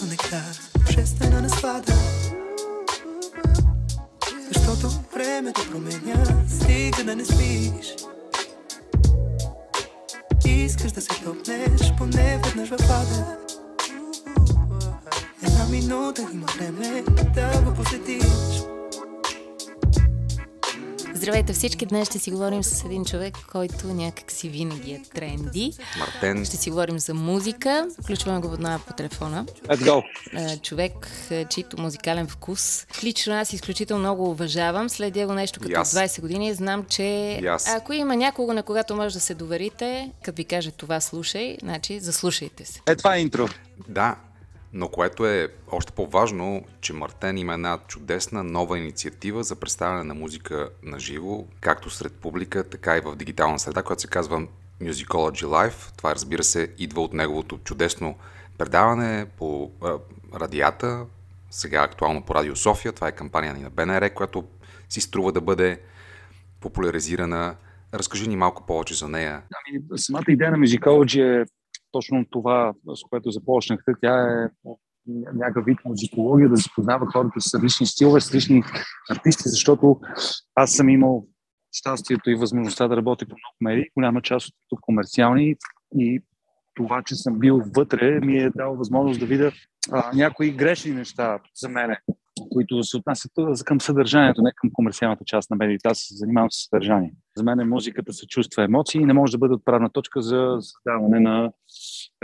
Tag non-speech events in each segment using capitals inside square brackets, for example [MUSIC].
като нектар, божествена наслада. Защото времето променя, стига да не спиш. Искаш да се топнеш, поне веднъж в ада. Една минута има време да го посетиш. Здравейте всички! Днес ще си говорим с един човек, който някак си винаги е тренди. Мартен. Ще си говорим за музика. Включваме го веднага по телефона. Let's go! Е, човек, е, чийто музикален вкус. Лично аз изключително много уважавам. Следя го нещо като Yes. 20 години. Знам, че Yes. ако има някого, на когато може да се доверите, като ви каже това слушай, значи заслушайте се. Е, това е интро. Да, но което е още по-важно, че Мартен има една чудесна нова инициатива за представяне на музика на живо, както сред публика, така и в дигитална среда, която се казва Musicology Live. Това, разбира се, идва от неговото чудесно предаване по а, радията, сега актуално по Радио София. Това е кампания на БНР, която си струва да бъде популяризирана. Разкажи ни малко повече за нея. Ами, самата идея на Musicology е точно това, с което започнахте. Тя е някакъв вид музикология, да се познават хората с различни стилове, с различни артисти, защото аз съм имал щастието и възможността да работя по много медии, голяма част от които комерциални и това, че съм бил вътре, ми е дал възможност да видя а, някои грешни неща за мене, които се отнасят към съдържанието, не към комерциалната част на медиите. Аз се занимавам с съдържание. За мен музиката се чувства емоции и не може да бъде отправна точка за създаване на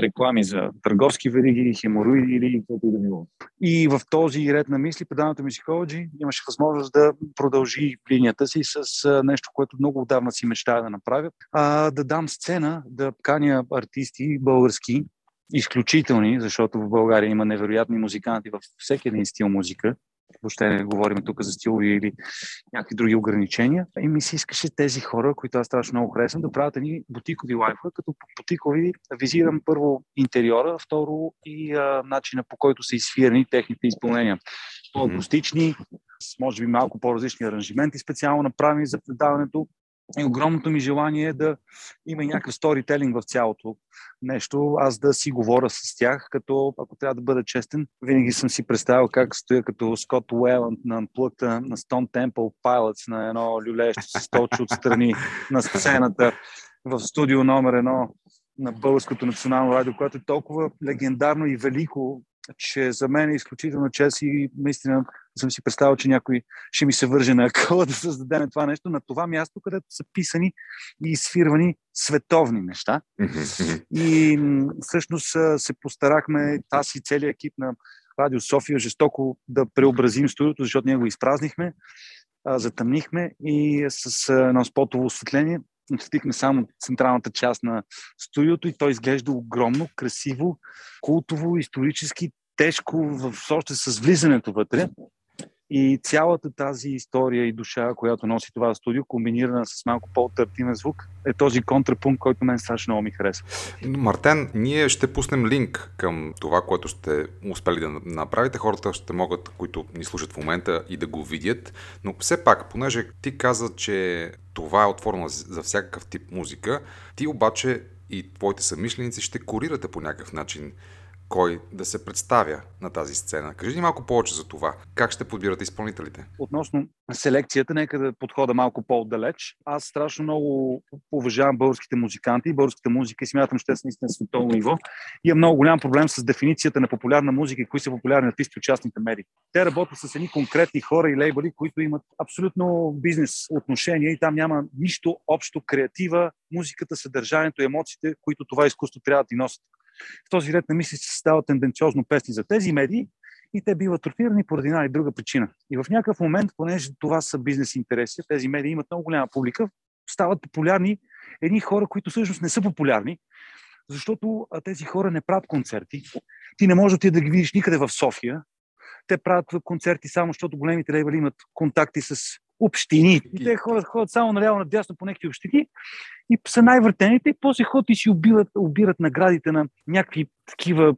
реклами за търговски вериги, хемороиди или каквото и да било. И в този ред на мисли, предаването Musicology имаше възможност да продължи линията си с нещо, което много отдавна си мечтая да направя. А, да дам сцена, да каня артисти български, изключителни, защото в България има невероятни музиканти във всеки един стил музика. Въобще не говорим тук за стилови или някакви други ограничения. И ми се искаше тези хора, които аз страшно много харесвам, да правят едни бутикови лайфа, като по бутикови визирам първо интериора, второ и а, начина по който са изфирани техните изпълнения. По-акустични, с може би малко по-различни аранжименти, специално направени за предаването. И огромното ми желание е да има и някакъв сторителинг в цялото нещо, аз да си говоря с тях, като ако трябва да бъда честен, винаги съм си представил как стоя като Скот Уеланд на плъкта на Stone Temple Pilots на едно люлещо се столче отстрани на сцената в студио номер едно на Българското национално радио, което е толкова легендарно и велико, че за мен е изключително чест и наистина съм си представил, че някой ще ми се върже на акъла [LAUGHS] да създадем това нещо на това място, където са писани и изфирвани световни неща. И всъщност се постарахме, аз и целият екип на Радио София, жестоко да преобразим студиото, защото ние го изпразнихме, затъмнихме и с едно спотово осветление осветихме само централната част на студиото и то изглежда огромно, красиво, култово, исторически, тежко, в, още с влизането вътре. И цялата тази история и душа, която носи това студио, комбинирана с малко по-търтимен звук, е този контрапункт, който мен страшно много ми харесва. Мартен, ние ще пуснем линк към това, което сте успели да направите. Хората ще могат, които ни слушат в момента и да го видят. Но все пак, понеже ти каза, че това е отворено за всякакъв тип музика, ти обаче и твоите съмишленици ще корирате по някакъв начин кой да се представя на тази сцена. Кажи ни малко повече за това. Как ще подбирате изпълнителите? Относно селекцията, нека да подхода малко по-отдалеч. Аз страшно много уважавам българските музиканти, българската музика и смятам, че те са наистина световно ниво. И има много голям проблем с дефиницията на популярна музика и кои са популярни артисти от частните медии. Те работят с едни конкретни хора и лейбъли, които имат абсолютно бизнес отношения и там няма нищо общо креатива, музиката, съдържанието, емоциите, които това изкуство трябва да ти носят. В този ред на мисли се стават тенденциозно песни за тези медии и те биват трофирани поради една или друга причина. И в някакъв момент, понеже това са бизнес интереси, тези медии имат много голяма публика, стават популярни едни хора, които всъщност не са популярни, защото тези хора не правят концерти. Ти не можеш да ти да ги видиш никъде в София. Те правят концерти само, защото големите лейбъли имат контакти с общини. И те хора ходят само наляво надясно по някакви общини и са най-въртените, и после ходят и си убиват, убират наградите на някакви такива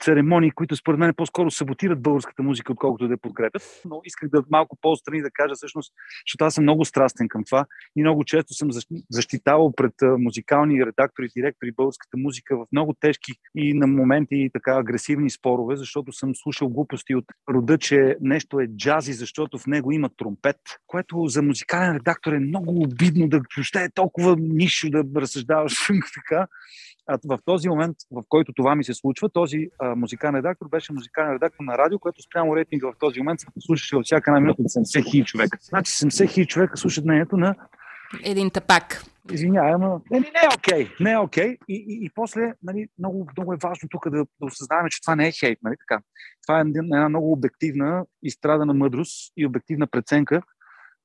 церемонии, които според мен по-скоро саботират българската музика, отколкото да я подкрепят. Но исках да малко по-страни да кажа всъщност, защото аз съм много страстен към това и много често съм защитавал пред музикални редактори, директори българската музика в много тежки и на моменти и така агресивни спорове, защото съм слушал глупости от рода, че нещо е джази, защото в него има тромпет, което за музикален редактор е много обидно да въобще е толкова нищо да разсъждаваш [LAUGHS] така. А в този момент, в който това ми се случва, този а, музикален редактор беше музикален редактор на радио, което спрямо рейтинга в този момент се слушаше във всяка една минута 70 хиляди човека. Значи 70 хиляди човека слушат мнението на един тапак. Извинявай, но не, не е окей. Okay. Не е окей. Okay. И, и, и после нали, много, много е важно тук да, да осъзнаваме, че това не е хейт. Нали, така. Това е една много обективна, изстрадана мъдрост и обективна преценка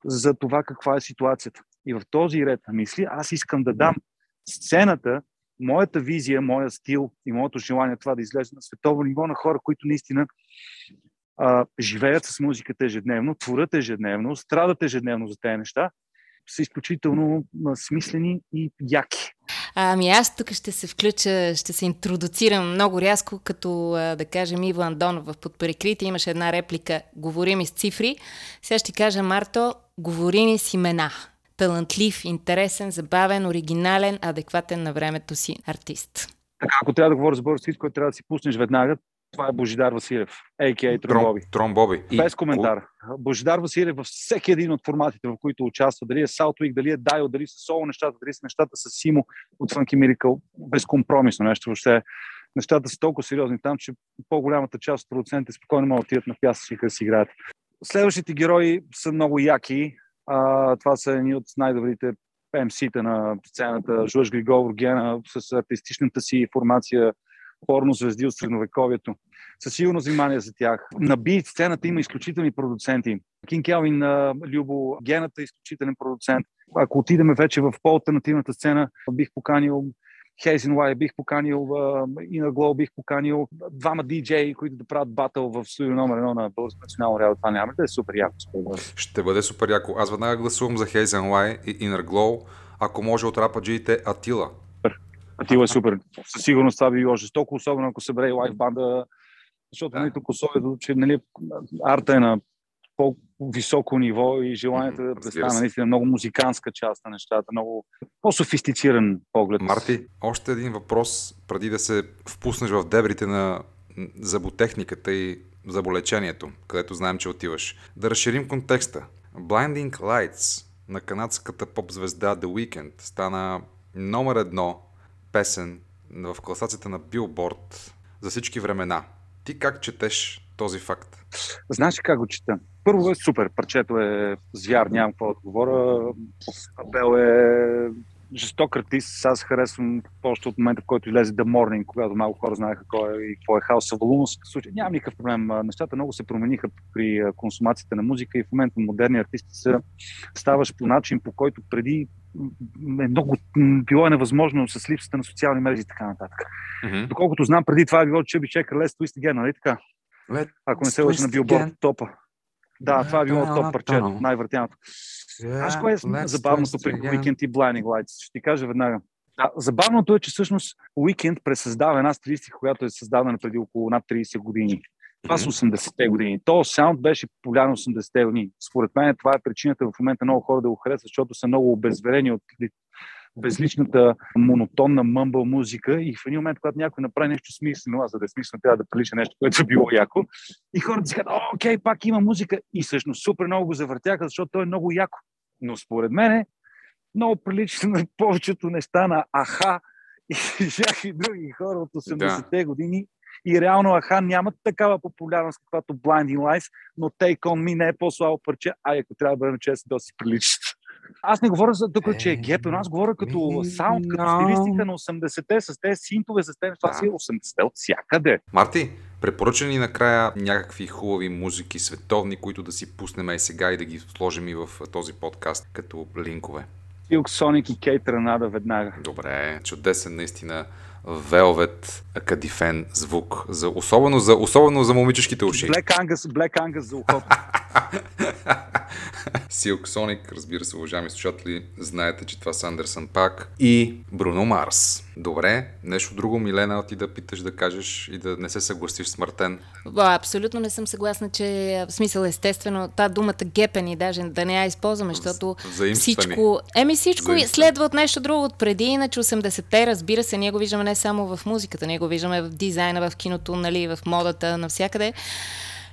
за това каква е ситуацията. И в този ред на мисли аз искам да дам сцената моята визия, моя стил и моето желание това да излезе на световно ниво на хора, които наистина а, живеят с музиката ежедневно, творят ежедневно, страдат ежедневно за тези неща, са изключително смислени и яки. Ами аз тук ще се включа, ще се интродуцирам много рязко, като да кажем Иво Андонов в Подприкрите имаше една реплика «Говорим с цифри». Сега ще кажа Марто «Говори ни с имена» талантлив, интересен, забавен, оригинален, адекватен на времето си артист. Така, ако трябва да говоря за български, който трябва да си пуснеш веднага, това е Божидар Василев, а.к.а. Тромбоби. Тромбоби. Без коментар. Божидар Василев във всеки един от форматите, в които участва, дали е Southwick, дали е Дайо, дали са соло нещата, дали са нещата с Симо от Funky Miracle, безкомпромисно нещо. Въобще нещата са толкова сериозни там, че по-голямата част от продуцентите спокойно могат да отидат на пясъчника да си играят. Следващите герои са много яки. А, това са едни от най-добрите МС-та на сцената. Жуж Григор Гена с артистичната си формация порно звезди от средновековието. Със сигурно внимание за тях. На бит сцената има изключителни продуценти. Кин Келвин, Любо, Гената е изключителен продуцент. Ако отидеме вече в по-алтернативната сцена, бих поканил Хейзен Лай бих поканил, и на Глоу бих поканил двама диджеи, които да правят батъл в студио номер едно на Българско национално радио. Това няма да е супер яко. Ще бъде супер яко. Аз веднага гласувам за Хейзен Лай и Inner Glow, ако може от рападжиите Атила. Атила е супер. Със сигурност това би било жестоко, особено ако събере лайф банда, защото да. нали, тук условието, че нали, арта е на по-високо ниво и желанието да представя наистина много музиканска част на нещата, много по-софистициран поглед. Марти, още един въпрос, преди да се впуснеш в дебрите на заботехниката и заболечението, където знаем, че отиваш. Да разширим контекста. Blinding Lights на канадската поп-звезда The Weeknd стана номер едно песен в класацията на Billboard за всички времена. Ти как четеш този факт? Знаеш как го чета? Първо е супер. Парчето е звяр, нямам какво да говоря. Бел е жесток артист. Аз харесвам още от момента, в който излезе The Morning, когато малко хора знаеха кой е и какво е House of Balloons. Случай, нямам никакъв проблем. Нещата много се промениха при консумацията на музика и в момента модерни артисти са ставаш по начин, по който преди е много, било е невъзможно с липсата на социални мрежи и така нататък. Mm-hmm. Доколкото знам, преди това е било Чеби Чека, Лес Twist Again, нали така? Let Ако не се лъжа на билборд топа. Да, това е било топ парчето, най-въртяното. Аз кое е забавното при Weekend и Blinding Lights? Ще ти кажа веднага. Да, забавното е, че всъщност Weekend пресъздава една стилистика, която е създадена преди около над 30 години. Това са 80-те години. То саунд беше популярен 80-те години. Според мен това е причината в момента много хора да го харесват, защото са много обезверени от безличната монотонна мъмбъл музика и в един момент, когато някой направи нещо смислено, а за да е смислено, трябва да прилича нещо, което е било яко, и хората си казват, окей, пак има музика и всъщност супер много го завъртяха, защото то е много яко. Но според мен много прилича на повечето неща на Аха и [LAUGHS] жах и други хора от 80-те да. години. И реално Аха нямат такава популярност, каквато Blinding Lights, но Take On Me не е по-слабо парче, а ако трябва да бъдем честни, да си приличат. Аз не говоря за тук, че е гепо, аз говоря като саунд, като стилистика на 80-те, с тези синтове, с тези, това си 80-те от всякъде. Марти, препоръча ни накрая някакви хубави музики, световни, които да си пуснем и сега и да ги сложим и в този подкаст като линкове. Silk Sonic и Кейт Ранада веднага. Добре, чудесен наистина Velvet Акадифен звук, за, особено, за, особено за момичешките уши. Black Angus, Black Angus за ухото. [LAUGHS] [LAUGHS] Silk Sonic, разбира се, уважаеми слушатели, знаете, че това са Андерсън Пак и Бруно Марс. Добре, нещо друго, Милена, ти да питаш, да кажеш и да не се съгласиш с Мартен. Ба, абсолютно не съм съгласна, че в смисъл естествено, та думата гепени даже да не я използваме, защото всичко... Еми всичко следва от нещо друго от преди, иначе 80-те, разбира се, ние го виждаме не само в музиката, ние го виждаме в дизайна, в киното, нали, в модата, навсякъде.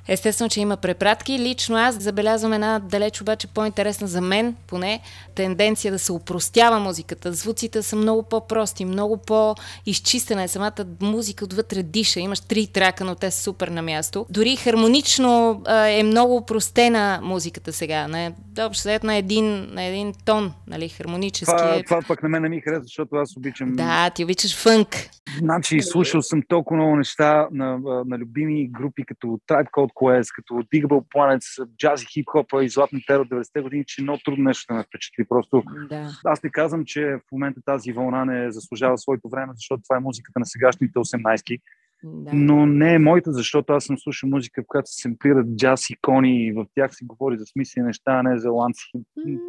Естествено, че има препратки. Лично аз забелязвам една далеч обаче по-интересна за мен, поне, тенденция да се упростява музиката. Звуците са много по-прости, много по-изчистена е самата музика отвътре диша. Имаш три трака, но те са супер на място. Дори хармонично е много упростена музиката сега. На, общо на един, на един тон, нали, хармонически. Това, това пък на мен не ми харесва, защото аз обичам... Да, ти обичаш фънк. Значи, слушал съм толкова много неща на, на любими групи, като Tribe Called Quest, като Digable Planets, джази, хип-хопа и Златни Тера от 90-те години, че много трудно нещо да ме впечатли. Просто да. аз не казвам, че в момента тази вълна не заслужава своето време, защото това е музиката на сегашните 18-ки. Да. Но не е моята, защото аз съм слушал музика, в която се семплират джаз икони и в тях се говори за смисли неща, а не за ланци.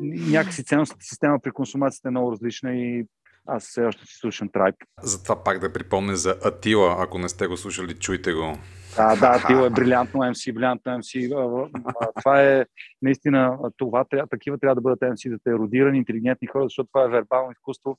Някакси ценностната система при консумацията е много различна и аз все още си слушам Трайп. Затова пак да припомня за Атила, ако не сте го слушали, чуйте го. А, да, Атила е брилянтно MC, брилянтно MC. Това е наистина, това, такива трябва да бъдат MC, да те еродирани, интелигентни хора, защото това е вербално изкуство.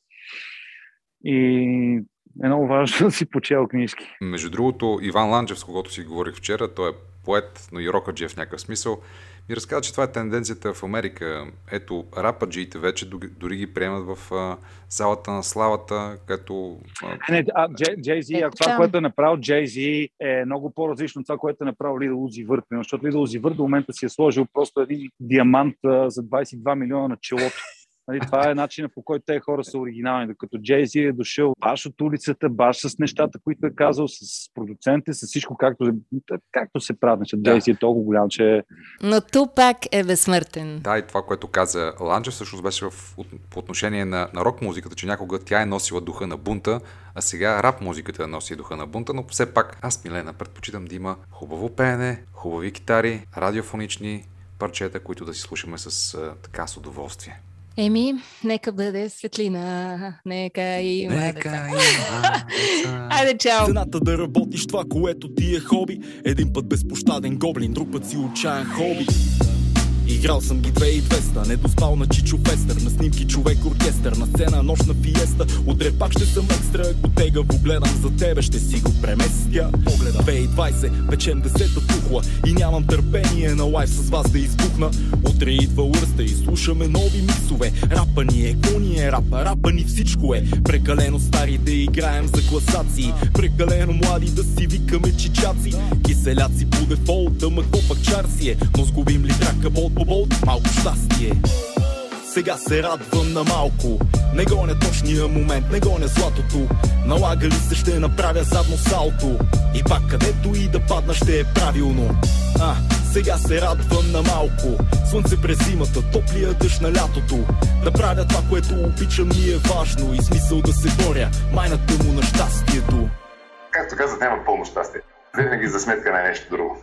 И е много важно [LAUGHS] да си почел книжки. Между другото, Иван Ланджев, с когото си говорих вчера, той е поет, но и рокаджи в някакъв смисъл, ми разказа, че това е тенденцията в Америка. Ето, рападжиите вече дори ги приемат в а, залата на славата, като... А... Не, а, Джей-Зи, е, това, което е направил Джей-Зи е много по-различно от това, което е направил Лидо Узи Върт. Защото Лидо Узи Върт до момента си е сложил просто един диамант а, за 22 милиона на челото. Нали, това е начинът по който тези хора са оригинални. Докато Джейзи е дошъл баш от улицата, баш с нещата, които е казал, с продуцентите, с всичко, както, както се прави. Значи, да. Джейзи е толкова голям, че... Но Тупак е безсмъртен. Да, и това, което каза Ланчев, всъщност беше в, по отношение на, на рок музиката, че някога тя е носила духа на бунта, а сега рап музиката носи духа на бунта, но все пак аз, Милена, предпочитам да има хубаво пеене, хубави китари, радиофонични парчета, които да си слушаме с така с удоволствие. Еми, нека бъде светлина, нека има нека деца. [LAUGHS] Айде, чао! Цената да работиш това, което ти е хоби. Един път безпощаден гоблин, друг път си отчаян хоби. Играл съм ги 2200, не доспал на Чичо Фестър На снимки човек оркестър, на сцена нощна фиеста. От репак ще съм екстра, ако тегаво гледам за тебе Ще си го преместя. Погледа. 2020, печем десета тухла. И нямам търпение на лайф с вас да избухна. Утре идва урста и слушаме нови мисове Рапа ни е, кони е рапа, рапа ни всичко е. Прекалено стари да играем за класации Прекалено млади да си викаме чичаци. Киселяци по дефолт, ама пак чар си е? Но сгубим ли трака болт по болт, малко щастие. Сега се радвам на малко. Не гоня точния момент, не гоня златото. Налага ли се ще направя задно салто. И пак където и да падна ще е правилно. А, сега се радвам на малко. Слънце през зимата, топлия дъжд на лятото. Да правя това, което обичам ми е важно. И смисъл да се боря, майната му на щастието. Както казах, няма пълно щастие. Винаги за сметка на нещо друго.